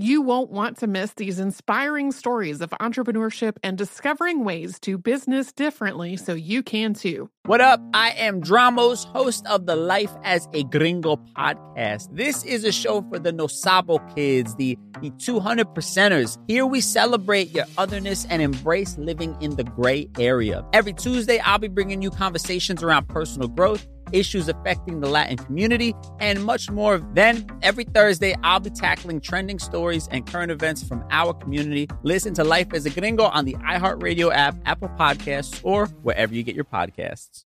You won't want to miss these inspiring stories of entrepreneurship and discovering ways to business differently so you can too. What up? I am Dramos, host of the Life as a Gringo podcast. This is a show for the No Sabo kids, the, the 200 percenters. Here we celebrate your otherness and embrace living in the gray area. Every Tuesday, I'll be bringing you conversations around personal growth issues affecting the Latin community, and much more. Then, every Thursday, I'll be tackling trending stories and current events from our community. Listen to Life as a Gringo on the iHeartRadio app, Apple Podcasts, or wherever you get your podcasts.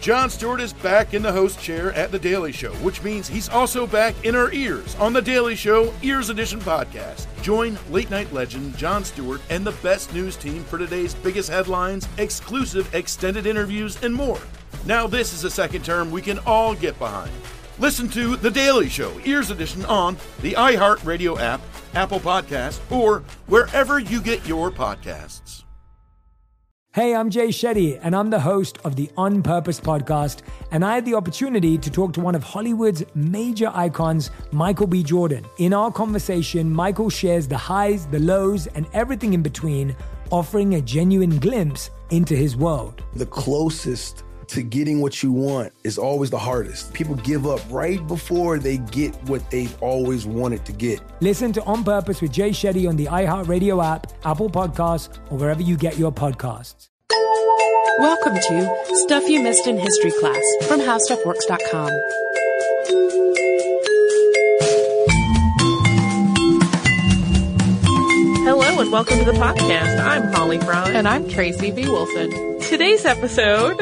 Jon Stewart is back in the host chair at The Daily Show, which means he's also back in our ears on The Daily Show Ears Edition podcast. Join late night legend Jon Stewart and the best news team for today's biggest headlines, exclusive extended interviews, and more. Now, this is a second term we can all get behind. Listen to The Daily Show, Ears Edition, on the iHeartRadio app, Apple Podcasts, or wherever you get your podcasts. Hey, I'm Jay Shetty, and I'm the host of the On Purpose podcast. And I had the opportunity to talk to one of Hollywood's major icons, Michael B. Jordan. In our conversation, Michael shares the highs, the lows, and everything in between, offering a genuine glimpse into his world. The closest to getting what you want is always the hardest. People give up right before they get what they've always wanted to get. Listen to On Purpose with Jay Shetty on the iHeartRadio app, Apple Podcasts, or wherever you get your podcasts. Welcome to Stuff You Missed in History Class from HowStuffWorks.com. Hello and welcome to the podcast. I'm Holly Braun. And I'm Tracy V. Wilson. Today's episode,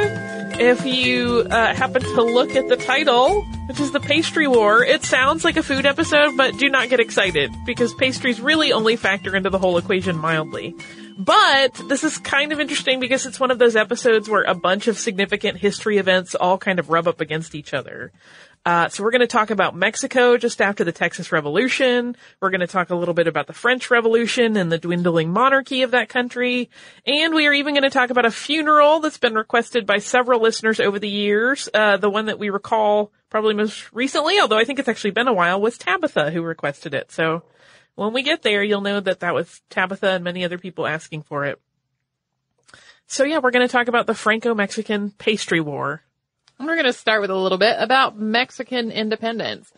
if you uh, happen to look at the title, which is the pastry war, it sounds like a food episode, but do not get excited because pastries really only factor into the whole equation mildly. But this is kind of interesting because it's one of those episodes where a bunch of significant history events all kind of rub up against each other. Uh, so we're going to talk about Mexico just after the Texas Revolution. We're going to talk a little bit about the French Revolution and the dwindling monarchy of that country. And we are even going to talk about a funeral that's been requested by several listeners over the years. Uh, the one that we recall probably most recently, although I think it's actually been a while, was Tabitha who requested it. So when we get there, you'll know that that was Tabitha and many other people asking for it. So yeah, we're going to talk about the Franco-Mexican pastry war. We're going to start with a little bit about Mexican independence.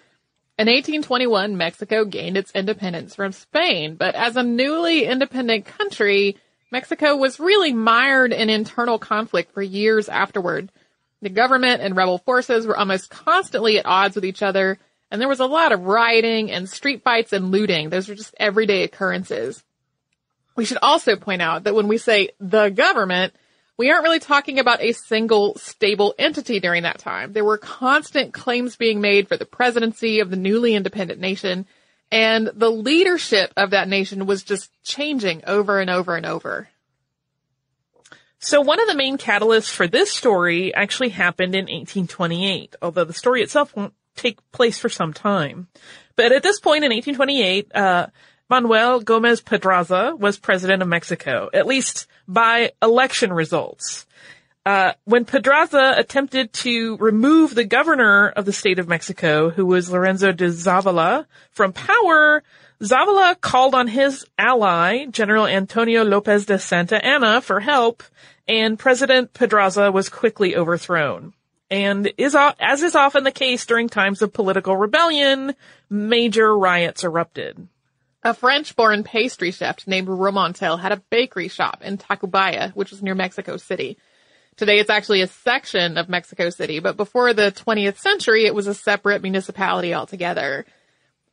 In 1821, Mexico gained its independence from Spain, but as a newly independent country, Mexico was really mired in internal conflict for years afterward. The government and rebel forces were almost constantly at odds with each other, and there was a lot of rioting and street fights and looting. Those were just everyday occurrences. We should also point out that when we say the government, we aren't really talking about a single stable entity during that time. There were constant claims being made for the presidency of the newly independent nation, and the leadership of that nation was just changing over and over and over. So one of the main catalysts for this story actually happened in 1828, although the story itself won't take place for some time. But at this point in 1828, uh, Manuel Gomez Pedraza was president of Mexico, at least by election results. Uh, when Pedraza attempted to remove the governor of the state of Mexico, who was Lorenzo de Zavala, from power, Zavala called on his ally, General Antonio Lopez de Santa Anna, for help, and President Pedraza was quickly overthrown. And is, as is often the case during times of political rebellion, major riots erupted. A French-born pastry chef named Remontel had a bakery shop in Tacubaya, which was near Mexico City. Today it's actually a section of Mexico City, but before the 20th century it was a separate municipality altogether.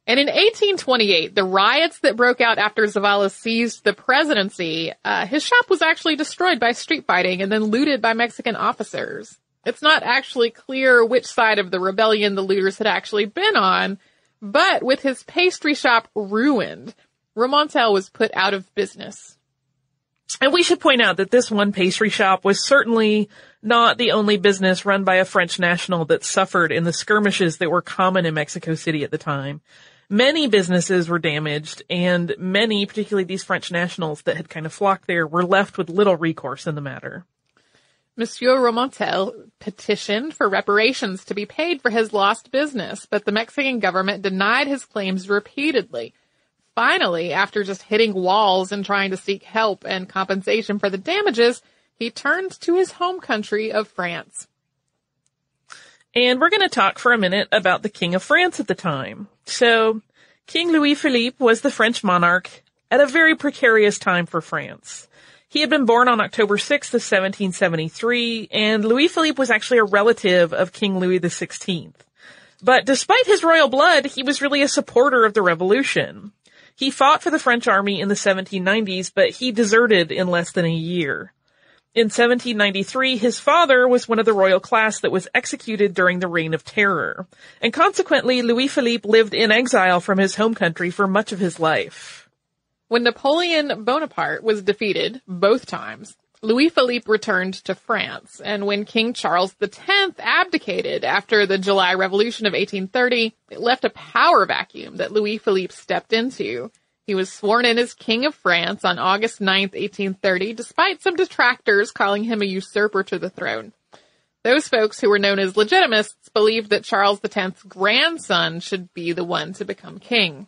And in 1828, the riots that broke out after Zavala seized the presidency, uh, his shop was actually destroyed by street fighting and then looted by Mexican officers. It's not actually clear which side of the rebellion the looters had actually been on, but with his pastry shop ruined, Remontel was put out of business. And we should point out that this one pastry shop was certainly not the only business run by a French national that suffered in the skirmishes that were common in Mexico City at the time. Many businesses were damaged, and many, particularly these French nationals that had kind of flocked there, were left with little recourse in the matter. Monsieur Remontel petitioned for reparations to be paid for his lost business, but the Mexican government denied his claims repeatedly. Finally, after just hitting walls and trying to seek help and compensation for the damages, he turned to his home country of France. And we're going to talk for a minute about the King of France at the time. So, King Louis Philippe was the French monarch at a very precarious time for France. He had been born on October 6th of 1773, and Louis Philippe was actually a relative of King Louis XVI. But despite his royal blood, he was really a supporter of the revolution. He fought for the French army in the 1790s, but he deserted in less than a year. In 1793, his father was one of the royal class that was executed during the Reign of Terror, and consequently, Louis Philippe lived in exile from his home country for much of his life. When Napoleon Bonaparte was defeated both times, Louis Philippe returned to France, and when King Charles X abdicated after the July Revolution of 1830, it left a power vacuum that Louis Philippe stepped into. He was sworn in as King of France on August 9, 1830, despite some detractors calling him a usurper to the throne. Those folks who were known as legitimists believed that Charles X's grandson should be the one to become king.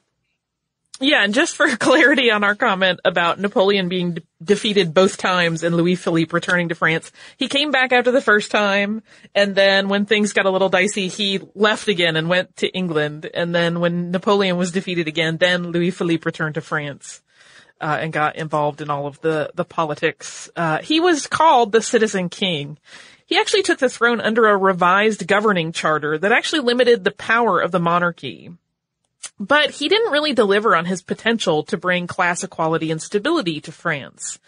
Yeah, and just for clarity on our comment about Napoleon being de- defeated both times and Louis Philippe returning to France, he came back after the first time, and then when things got a little dicey, he left again and went to England, and then when Napoleon was defeated again, then Louis Philippe returned to France. Uh, and got involved in all of the, the politics. Uh, he was called the Citizen King. He actually took the throne under a revised governing charter that actually limited the power of the monarchy. But he didn't really deliver on his potential to bring class equality and stability to France.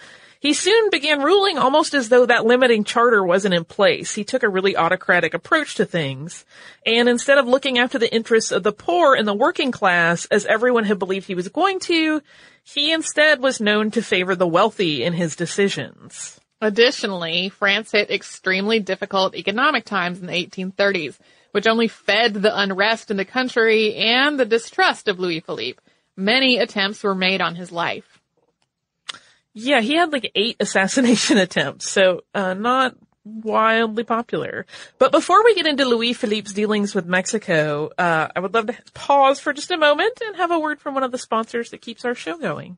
He soon began ruling almost as though that limiting charter wasn't in place. He took a really autocratic approach to things. And instead of looking after the interests of the poor and the working class, as everyone had believed he was going to, he instead was known to favor the wealthy in his decisions. Additionally, France hit extremely difficult economic times in the 1830s which only fed the unrest in the country and the distrust of Louis Philippe. Many attempts were made on his life. Yeah, he had like eight assassination attempts, so uh, not wildly popular. But before we get into Louis Philippe's dealings with Mexico, uh, I would love to pause for just a moment and have a word from one of the sponsors that keeps our show going.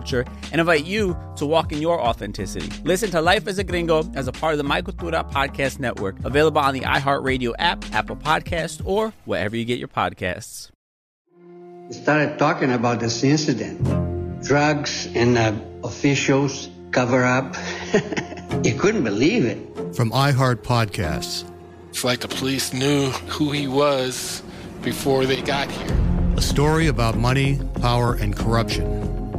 culture and invite you to walk in your authenticity. Listen to Life as a Gringo as a part of the My Cultura Podcast Network, available on the iHeartRadio app, Apple Podcast, or wherever you get your podcasts. We started talking about this incident. Drugs and uh, officials cover up. you couldn't believe it. From iHeart Podcasts. It's like the police knew who he was before they got here. A story about money, power, and corruption.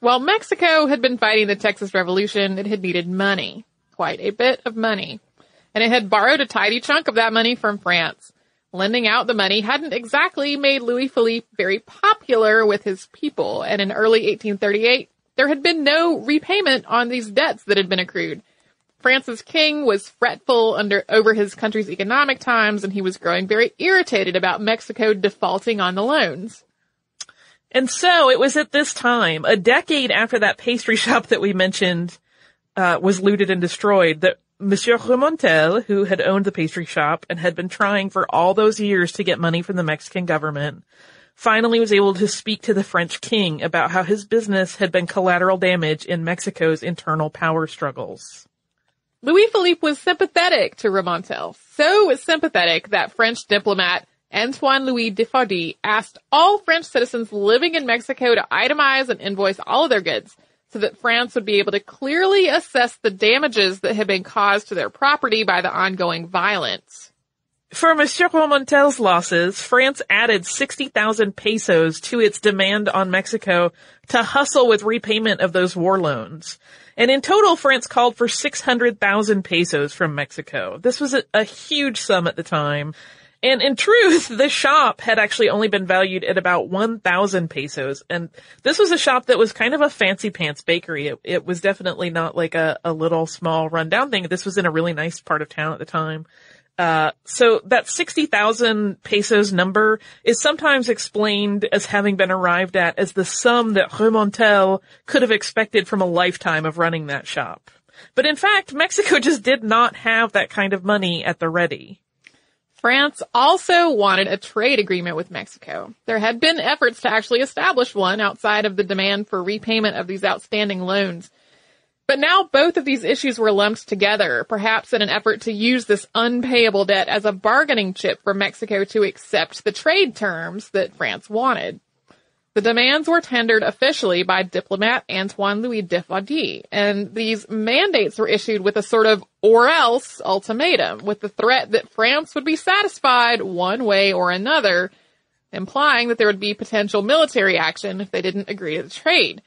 While Mexico had been fighting the Texas Revolution, it had needed money. Quite a bit of money. And it had borrowed a tidy chunk of that money from France. Lending out the money hadn't exactly made Louis Philippe very popular with his people, and in early 1838, there had been no repayment on these debts that had been accrued. France's king was fretful under over his country's economic times and he was growing very irritated about Mexico defaulting on the loans. And so it was at this time, a decade after that pastry shop that we mentioned uh, was looted and destroyed, that Monsieur Remontel, who had owned the pastry shop and had been trying for all those years to get money from the Mexican government, finally was able to speak to the French king about how his business had been collateral damage in Mexico's internal power struggles. Louis Philippe was sympathetic to Remontel, so sympathetic that French diplomat Antoine Louis Deffaudis asked all French citizens living in Mexico to itemize and invoice all of their goods so that France would be able to clearly assess the damages that had been caused to their property by the ongoing violence. For Monsieur Remontel's losses, France added 60,000 pesos to its demand on Mexico to hustle with repayment of those war loans. And in total, France called for 600,000 pesos from Mexico. This was a, a, huge sum at the time. And in truth, the shop had actually only been valued at about 1,000 pesos. And this was a shop that was kind of a fancy pants bakery. It, it was definitely not like a, a little small rundown thing. This was in a really nice part of town at the time. Uh, so that 60,000 pesos number is sometimes explained as having been arrived at as the sum that Remontel could have expected from a lifetime of running that shop. But in fact, Mexico just did not have that kind of money at the ready. France also wanted a trade agreement with Mexico. There had been efforts to actually establish one outside of the demand for repayment of these outstanding loans. But now both of these issues were lumped together, perhaps in an effort to use this unpayable debt as a bargaining chip for Mexico to accept the trade terms that France wanted. The demands were tendered officially by diplomat Antoine Louis Deffaudis, and these mandates were issued with a sort of or else ultimatum, with the threat that France would be satisfied one way or another, implying that there would be potential military action if they didn't agree to the trade.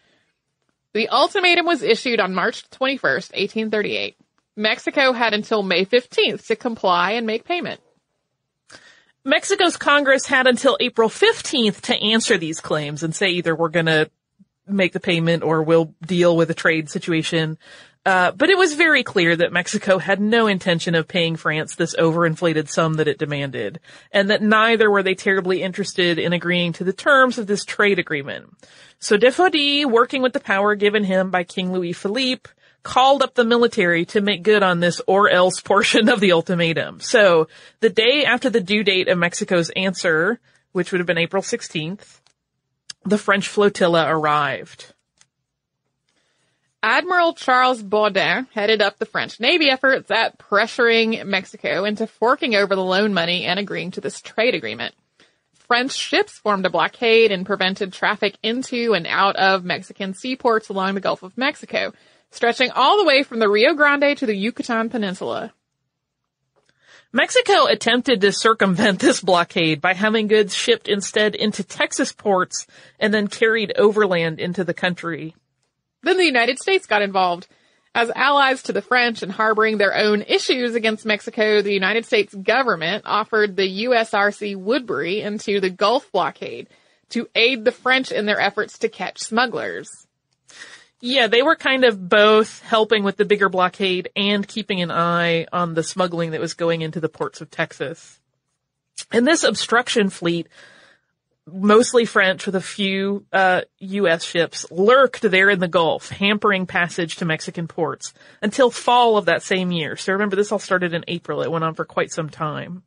The ultimatum was issued on March 21st, 1838. Mexico had until May 15th to comply and make payment. Mexico's Congress had until April 15th to answer these claims and say either we're going to make the payment or we'll deal with a trade situation. Uh, but it was very clear that Mexico had no intention of paying France this overinflated sum that it demanded, and that neither were they terribly interested in agreeing to the terms of this trade agreement. So Deffaudis, working with the power given him by King Louis Philippe, called up the military to make good on this or else portion of the ultimatum. So the day after the due date of Mexico's answer, which would have been April 16th, the French flotilla arrived. Admiral Charles Baudin headed up the French Navy efforts at pressuring Mexico into forking over the loan money and agreeing to this trade agreement. French ships formed a blockade and prevented traffic into and out of Mexican seaports along the Gulf of Mexico, stretching all the way from the Rio Grande to the Yucatan Peninsula. Mexico attempted to circumvent this blockade by having goods shipped instead into Texas ports and then carried overland into the country. Then the United States got involved. As allies to the French and harboring their own issues against Mexico, the United States government offered the USRC Woodbury into the Gulf blockade to aid the French in their efforts to catch smugglers. Yeah, they were kind of both helping with the bigger blockade and keeping an eye on the smuggling that was going into the ports of Texas. And this obstruction fleet mostly French with a few uh, U.S. ships, lurked there in the Gulf, hampering passage to Mexican ports until fall of that same year. So remember, this all started in April. It went on for quite some time.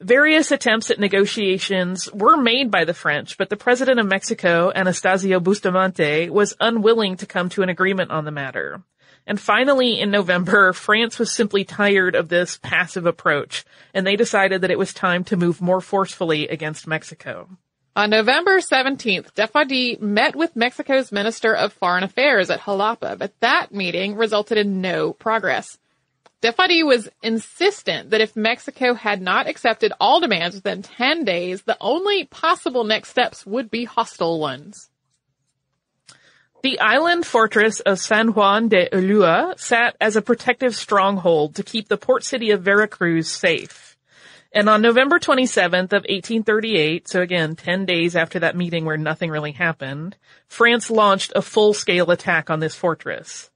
Various attempts at negotiations were made by the French, but the president of Mexico, Anastasio Bustamante, was unwilling to come to an agreement on the matter. And finally, in November, France was simply tired of this passive approach, and they decided that it was time to move more forcefully against Mexico. On November 17th, Deffaudis met with Mexico's Minister of Foreign Affairs at Jalapa, but that meeting resulted in no progress. Deffaudis was insistent that if Mexico had not accepted all demands within 10 days, the only possible next steps would be hostile ones. The island fortress of San Juan de Ulua sat as a protective stronghold to keep the port city of Veracruz safe. And on November 27th of 1838, so again, 10 days after that meeting where nothing really happened, France launched a full-scale attack on this fortress.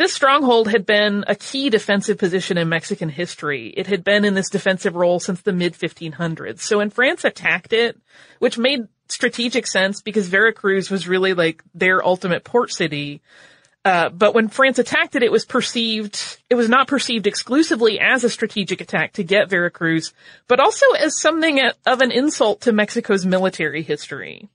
This stronghold had been a key defensive position in Mexican history. It had been in this defensive role since the mid 1500s. So when France attacked it, which made strategic sense because Veracruz was really like their ultimate port city, uh, but when France attacked it, it was perceived, it was not perceived exclusively as a strategic attack to get Veracruz, but also as something of an insult to Mexico's military history.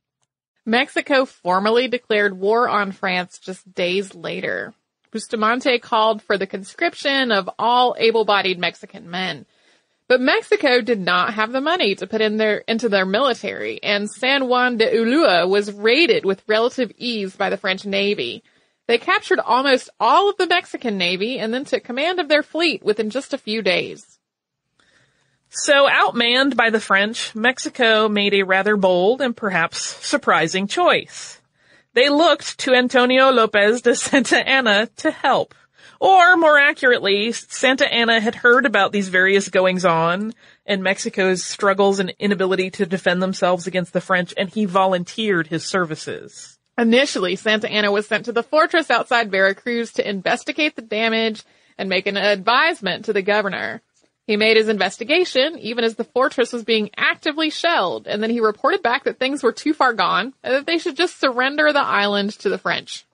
Mexico formally declared war on France just days later. Bustamante called for the conscription of all able-bodied Mexican men. But Mexico did not have the money to put in their, into their military, and San Juan de Ulua was raided with relative ease by the French Navy. They captured almost all of the Mexican Navy and then took command of their fleet within just a few days. So outmanned by the French, Mexico made a rather bold and perhaps surprising choice. They looked to Antonio Lopez de Santa Anna to help. Or more accurately, Santa Anna had heard about these various goings on and Mexico's struggles and inability to defend themselves against the French and he volunteered his services. Initially, Santa Anna was sent to the fortress outside Veracruz to investigate the damage and make an advisement to the governor. He made his investigation even as the fortress was being actively shelled, and then he reported back that things were too far gone and that they should just surrender the island to the French.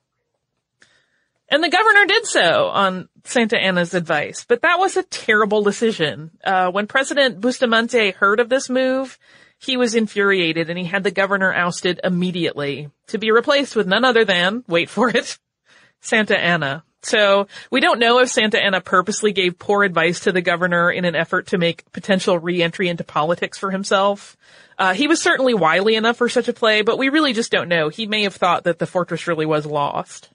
And the governor did so on Santa Anna's advice, but that was a terrible decision. Uh, when President Bustamante heard of this move, he was infuriated and he had the governor ousted immediately to be replaced with none other than, wait for it, Santa Anna. So we don't know if Santa Anna purposely gave poor advice to the governor in an effort to make potential re-entry into politics for himself. Uh, he was certainly wily enough for such a play, but we really just don't know. He may have thought that the fortress really was lost.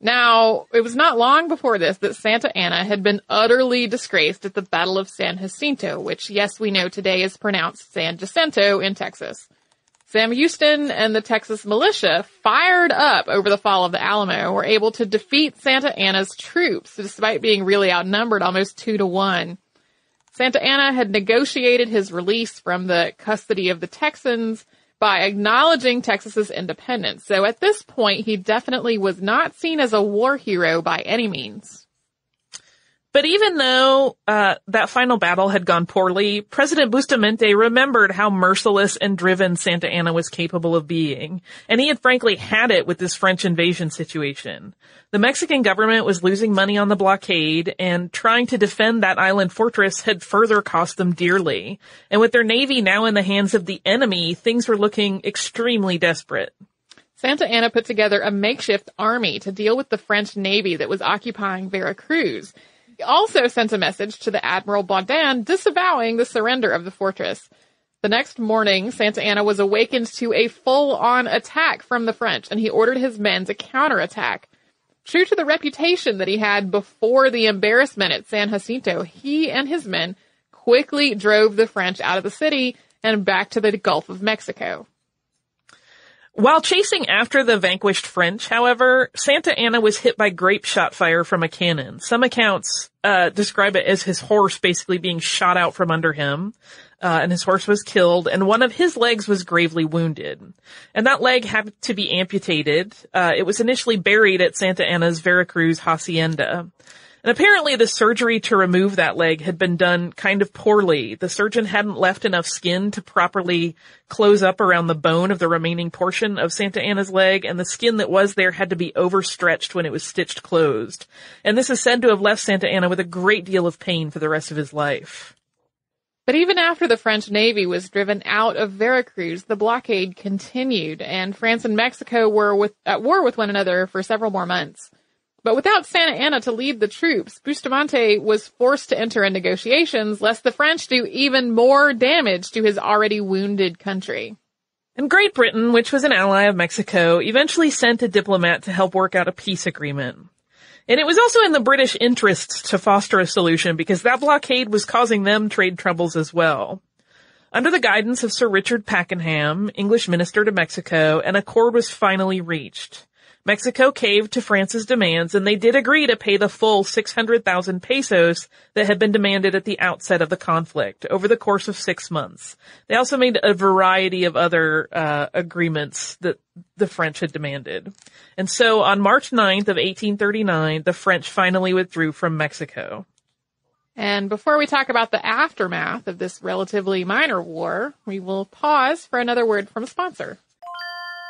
Now, it was not long before this that Santa Anna had been utterly disgraced at the Battle of San Jacinto, which, yes, we know today is pronounced San Jacinto in Texas. Sam Houston and the Texas militia, fired up over the fall of the Alamo, were able to defeat Santa Anna's troops despite being really outnumbered almost two to one. Santa Anna had negotiated his release from the custody of the Texans by acknowledging Texas's independence. So at this point, he definitely was not seen as a war hero by any means. But even though uh, that final battle had gone poorly, President Bustamante remembered how merciless and driven Santa Anna was capable of being, and he had frankly had it with this French invasion situation. The Mexican government was losing money on the blockade, and trying to defend that island fortress had further cost them dearly. And with their navy now in the hands of the enemy, things were looking extremely desperate. Santa Anna put together a makeshift army to deal with the French navy that was occupying Veracruz. He also sent a message to the Admiral Baudin disavowing the surrender of the fortress. The next morning, Santa Anna was awakened to a full-on attack from the French, and he ordered his men to counterattack. True to the reputation that he had before the embarrassment at San Jacinto, he and his men quickly drove the French out of the city and back to the Gulf of Mexico. While chasing after the vanquished French, however, Santa Anna was hit by grape shot fire from a cannon. Some accounts uh, describe it as his horse basically being shot out from under him, uh, and his horse was killed, and one of his legs was gravely wounded. And that leg had to be amputated. Uh, it was initially buried at Santa Anna's Veracruz hacienda. And apparently the surgery to remove that leg had been done kind of poorly. The surgeon hadn't left enough skin to properly close up around the bone of the remaining portion of Santa Anna's leg, and the skin that was there had to be overstretched when it was stitched closed. And this is said to have left Santa Anna with a great deal of pain for the rest of his life. But even after the French Navy was driven out of Veracruz, the blockade continued, and France and Mexico were with, at war with one another for several more months. But without Santa Anna to lead the troops, Bustamante was forced to enter in negotiations lest the French do even more damage to his already wounded country. And Great Britain, which was an ally of Mexico, eventually sent a diplomat to help work out a peace agreement. And it was also in the British interests to foster a solution because that blockade was causing them trade troubles as well. Under the guidance of Sir Richard Pakenham, English minister to Mexico, an accord was finally reached. Mexico caved to France's demands and they did agree to pay the full 600,000 pesos that had been demanded at the outset of the conflict over the course of six months. They also made a variety of other uh, agreements that the French had demanded. And so on March 9th of 1839, the French finally withdrew from Mexico. And before we talk about the aftermath of this relatively minor war, we will pause for another word from a sponsor.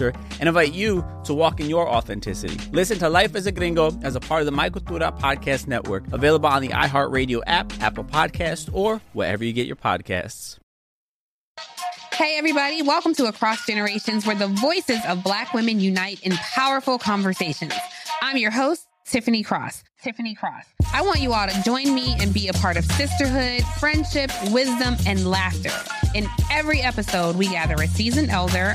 and invite you to walk in your authenticity. Listen to Life as a Gringo as a part of the My Cultura Podcast Network, available on the iHeartRadio app, Apple Podcast, or wherever you get your podcasts. Hey, everybody, welcome to Across Generations, where the voices of Black women unite in powerful conversations. I'm your host, Tiffany Cross. Tiffany Cross. I want you all to join me and be a part of sisterhood, friendship, wisdom, and laughter. In every episode, we gather a seasoned elder.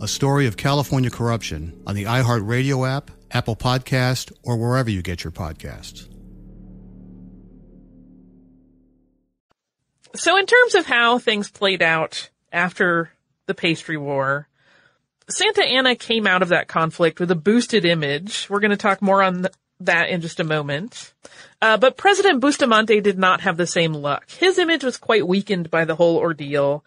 a story of California corruption on the iHeartRadio app, Apple Podcast, or wherever you get your podcasts. So, in terms of how things played out after the pastry war, Santa Anna came out of that conflict with a boosted image. We're going to talk more on that in just a moment. Uh, but President Bustamante did not have the same luck. His image was quite weakened by the whole ordeal.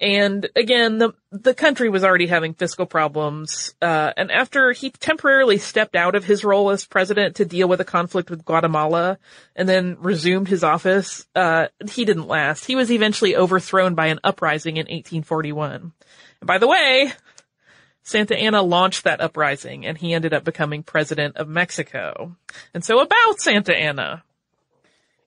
And again, the the country was already having fiscal problems. Uh, and after he temporarily stepped out of his role as president to deal with a conflict with Guatemala, and then resumed his office, uh, he didn't last. He was eventually overthrown by an uprising in 1841. And by the way, Santa Anna launched that uprising, and he ended up becoming president of Mexico. And so, about Santa Anna.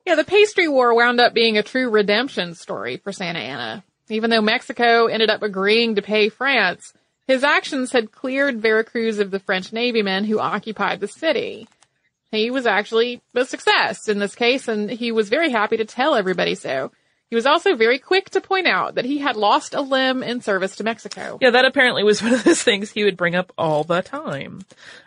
Yeah, the pastry war wound up being a true redemption story for Santa Anna. Even though Mexico ended up agreeing to pay France, his actions had cleared Veracruz of the French Navy men who occupied the city. He was actually a success in this case, and he was very happy to tell everybody so. He was also very quick to point out that he had lost a limb in service to Mexico. Yeah, that apparently was one of those things he would bring up all the time.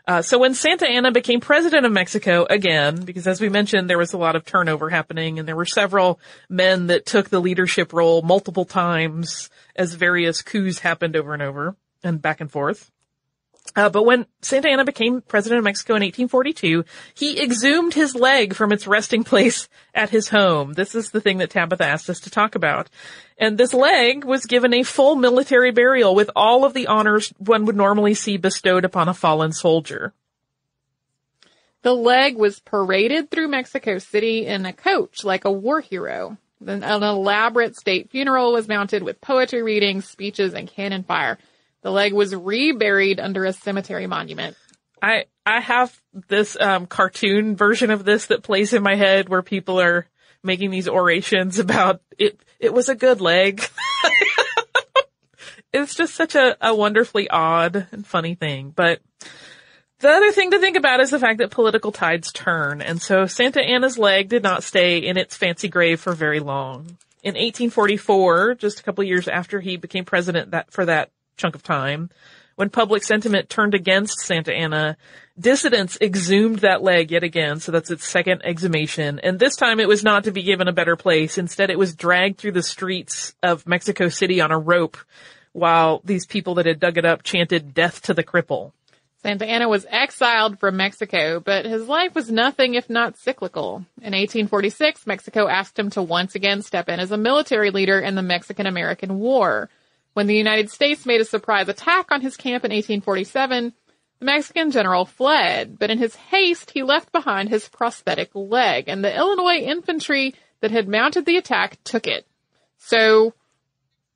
Uh, so when Santa Anna became president of Mexico again, because as we mentioned, there was a lot of turnover happening and there were several men that took the leadership role multiple times as various coups happened over and over and back and forth. Uh, but when Santa Anna became president of Mexico in 1842, he exhumed his leg from its resting place at his home. This is the thing that Tabitha asked us to talk about. And this leg was given a full military burial with all of the honors one would normally see bestowed upon a fallen soldier. The leg was paraded through Mexico City in a coach like a war hero. Then an elaborate state funeral was mounted with poetry readings, speeches, and cannon fire. The leg was reburied under a cemetery monument. I I have this um, cartoon version of this that plays in my head where people are making these orations about it. It was a good leg. it's just such a, a wonderfully odd and funny thing. But the other thing to think about is the fact that political tides turn, and so Santa Anna's leg did not stay in its fancy grave for very long. In 1844, just a couple years after he became president that, for that chunk of time, when public sentiment turned against Santa Anna, dissidents exhumed that leg yet again, so that's its second exhumation, and this time it was not to be given a better place. Instead, it was dragged through the streets of Mexico City on a rope while these people that had dug it up chanted death to the cripple. Santa Anna was exiled from Mexico, but his life was nothing if not cyclical. In 1846, Mexico asked him to once again step in as a military leader in the Mexican-American War. When the United States made a surprise attack on his camp in 1847, the Mexican general fled, but in his haste, he left behind his prosthetic leg, and the Illinois infantry that had mounted the attack took it. So,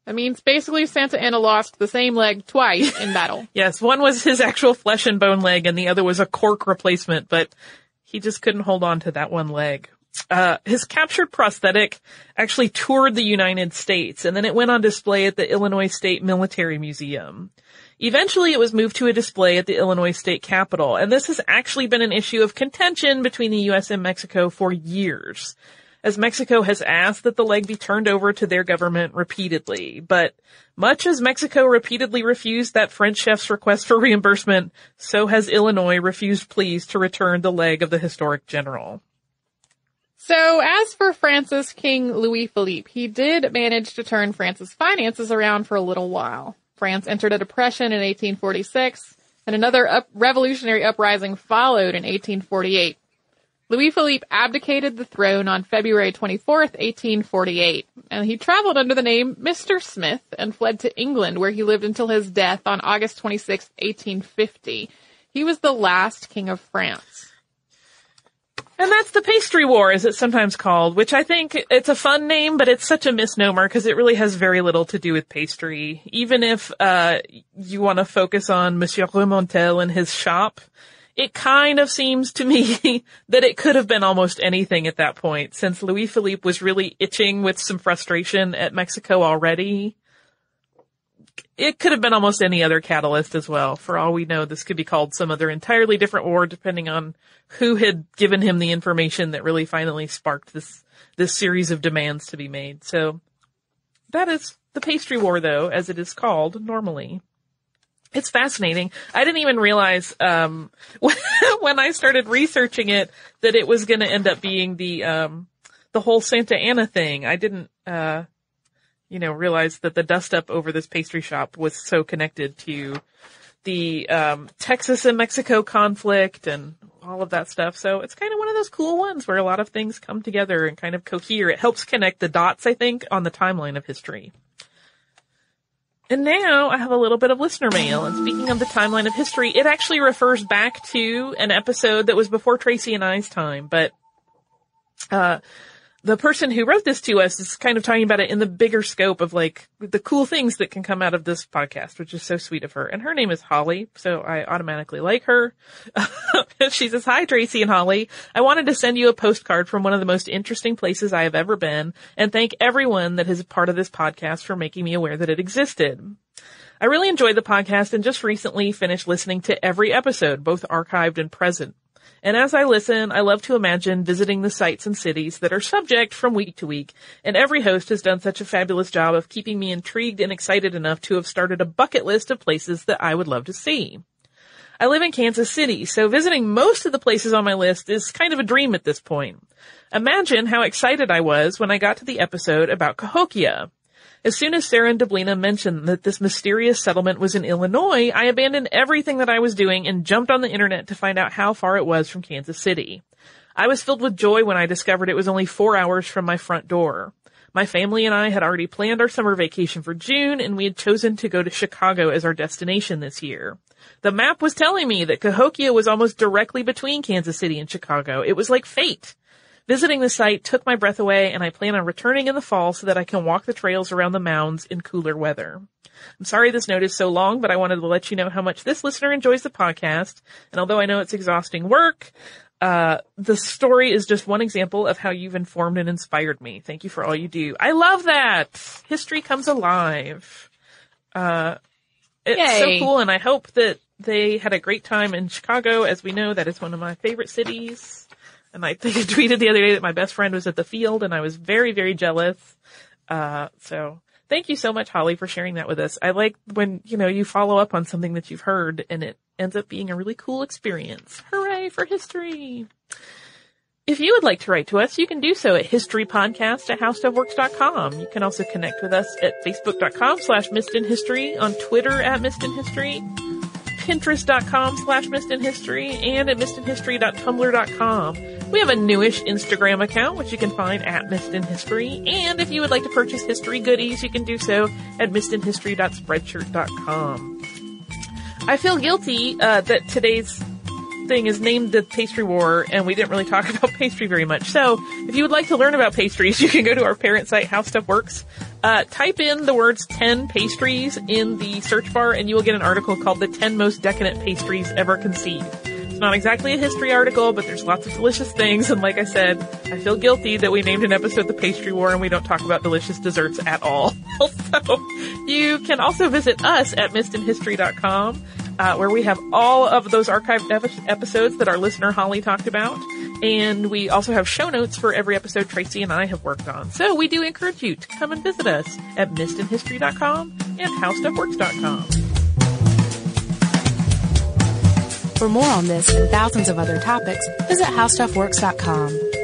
that means basically Santa Anna lost the same leg twice in battle. yes, one was his actual flesh and bone leg and the other was a cork replacement, but he just couldn't hold on to that one leg. Uh, his captured prosthetic actually toured the United States and then it went on display at the Illinois State Military Museum. Eventually it was moved to a display at the Illinois State Capitol and this has actually been an issue of contention between the US and Mexico for years as Mexico has asked that the leg be turned over to their government repeatedly. But much as Mexico repeatedly refused that French chef's request for reimbursement, so has Illinois refused pleas to return the leg of the historic general. So as for France's King Louis Philippe, he did manage to turn France's finances around for a little while. France entered a depression in 1846, and another up- revolutionary uprising followed in 1848. Louis Philippe abdicated the throne on February 24th, 1848, and he traveled under the name Mr. Smith and fled to England where he lived until his death on August 26, 1850. He was the last king of France. And that's the pastry war, as it's sometimes called, which I think it's a fun name, but it's such a misnomer because it really has very little to do with pastry. Even if, uh, you want to focus on Monsieur Remontel and his shop, it kind of seems to me that it could have been almost anything at that point, since Louis Philippe was really itching with some frustration at Mexico already. It could have been almost any other catalyst as well. For all we know, this could be called some other entirely different war, depending on who had given him the information that really finally sparked this, this series of demands to be made. So, that is the pastry war though, as it is called normally. It's fascinating. I didn't even realize um, when I started researching it that it was going to end up being the um, the whole Santa Anna thing. I didn't, uh, you know, realize that the dust up over this pastry shop was so connected to the um, Texas and Mexico conflict and all of that stuff. So it's kind of one of those cool ones where a lot of things come together and kind of cohere. It helps connect the dots, I think, on the timeline of history. And now I have a little bit of listener mail. And speaking of the timeline of history, it actually refers back to an episode that was before Tracy and I's time. But, uh, the person who wrote this to us is kind of talking about it in the bigger scope of like the cool things that can come out of this podcast, which is so sweet of her. And her name is Holly, so I automatically like her. she says, Hi Tracy and Holly. I wanted to send you a postcard from one of the most interesting places I have ever been and thank everyone that is part of this podcast for making me aware that it existed. I really enjoyed the podcast and just recently finished listening to every episode, both archived and present. And as I listen, I love to imagine visiting the sites and cities that are subject from week to week, and every host has done such a fabulous job of keeping me intrigued and excited enough to have started a bucket list of places that I would love to see. I live in Kansas City, so visiting most of the places on my list is kind of a dream at this point. Imagine how excited I was when I got to the episode about Cahokia. As soon as Sarah and Deblina mentioned that this mysterious settlement was in Illinois, I abandoned everything that I was doing and jumped on the internet to find out how far it was from Kansas City. I was filled with joy when I discovered it was only four hours from my front door. My family and I had already planned our summer vacation for June and we had chosen to go to Chicago as our destination this year. The map was telling me that Cahokia was almost directly between Kansas City and Chicago. It was like fate. Visiting the site took my breath away and I plan on returning in the fall so that I can walk the trails around the mounds in cooler weather. I'm sorry this note is so long, but I wanted to let you know how much this listener enjoys the podcast. And although I know it's exhausting work, uh, the story is just one example of how you've informed and inspired me. Thank you for all you do. I love that. History comes alive. Uh, it's Yay. so cool, and I hope that they had a great time in Chicago. As we know, that is one of my favorite cities. And I think I tweeted the other day that my best friend was at the field, and I was very, very jealous. Uh, so thank you so much, Holly, for sharing that with us. I like when, you know, you follow up on something that you've heard and it ends up being a really cool experience. Hooray for history! If you would like to write to us, you can do so at historypodcast at howstuffworks.com. You can also connect with us at facebook.com slash missedinhistory, on Twitter at missedinhistory, pinterest.com slash missedinhistory, and at missedinhistory.tumblr.com. We have a newish Instagram account, which you can find at missedinhistory, and if you would like to purchase history goodies, you can do so at missedinhistory.spreadshirt.com. I feel guilty uh, that today's thing is named the pastry war and we didn't really talk about pastry very much. So if you would like to learn about pastries, you can go to our parent site, How Stuff Works. Uh, type in the words 10 pastries in the search bar and you will get an article called the 10 most decadent pastries ever conceived. It's not exactly a history article, but there's lots of delicious things. And like I said, I feel guilty that we named an episode the pastry war and we don't talk about delicious desserts at all. so you can also visit us at missedinhistory.com uh, where we have all of those archived epi- episodes that our listener Holly talked about. And we also have show notes for every episode Tracy and I have worked on. So we do encourage you to come and visit us at missedinhistory.com and howstuffworks.com. For more on this and thousands of other topics, visit howstuffworks.com.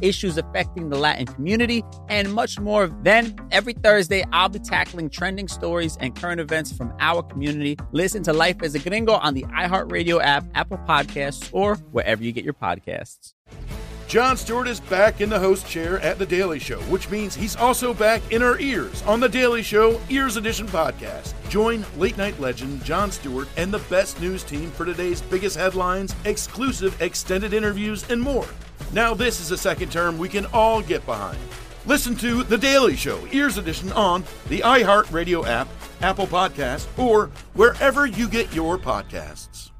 issues affecting the Latin community, and much more. Then, every Thursday, I'll be tackling trending stories and current events from our community. Listen to Life as a Gringo on the iHeartRadio app, Apple Podcasts, or wherever you get your podcasts. Jon Stewart is back in the host chair at The Daily Show, which means he's also back in our ears on The Daily Show Ears Edition podcast. Join late night legend Jon Stewart and the best news team for today's biggest headlines, exclusive extended interviews, and more. Now, this is a second term we can all get behind. Listen to The Daily Show Ears Edition on the iHeartRadio app, Apple Podcast, or wherever you get your podcasts.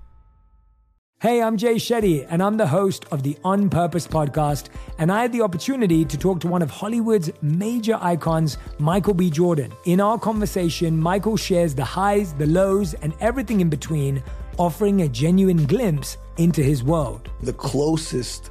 Hey, I'm Jay Shetty, and I'm the host of the On Purpose podcast. And I had the opportunity to talk to one of Hollywood's major icons, Michael B. Jordan. In our conversation, Michael shares the highs, the lows, and everything in between, offering a genuine glimpse into his world. The closest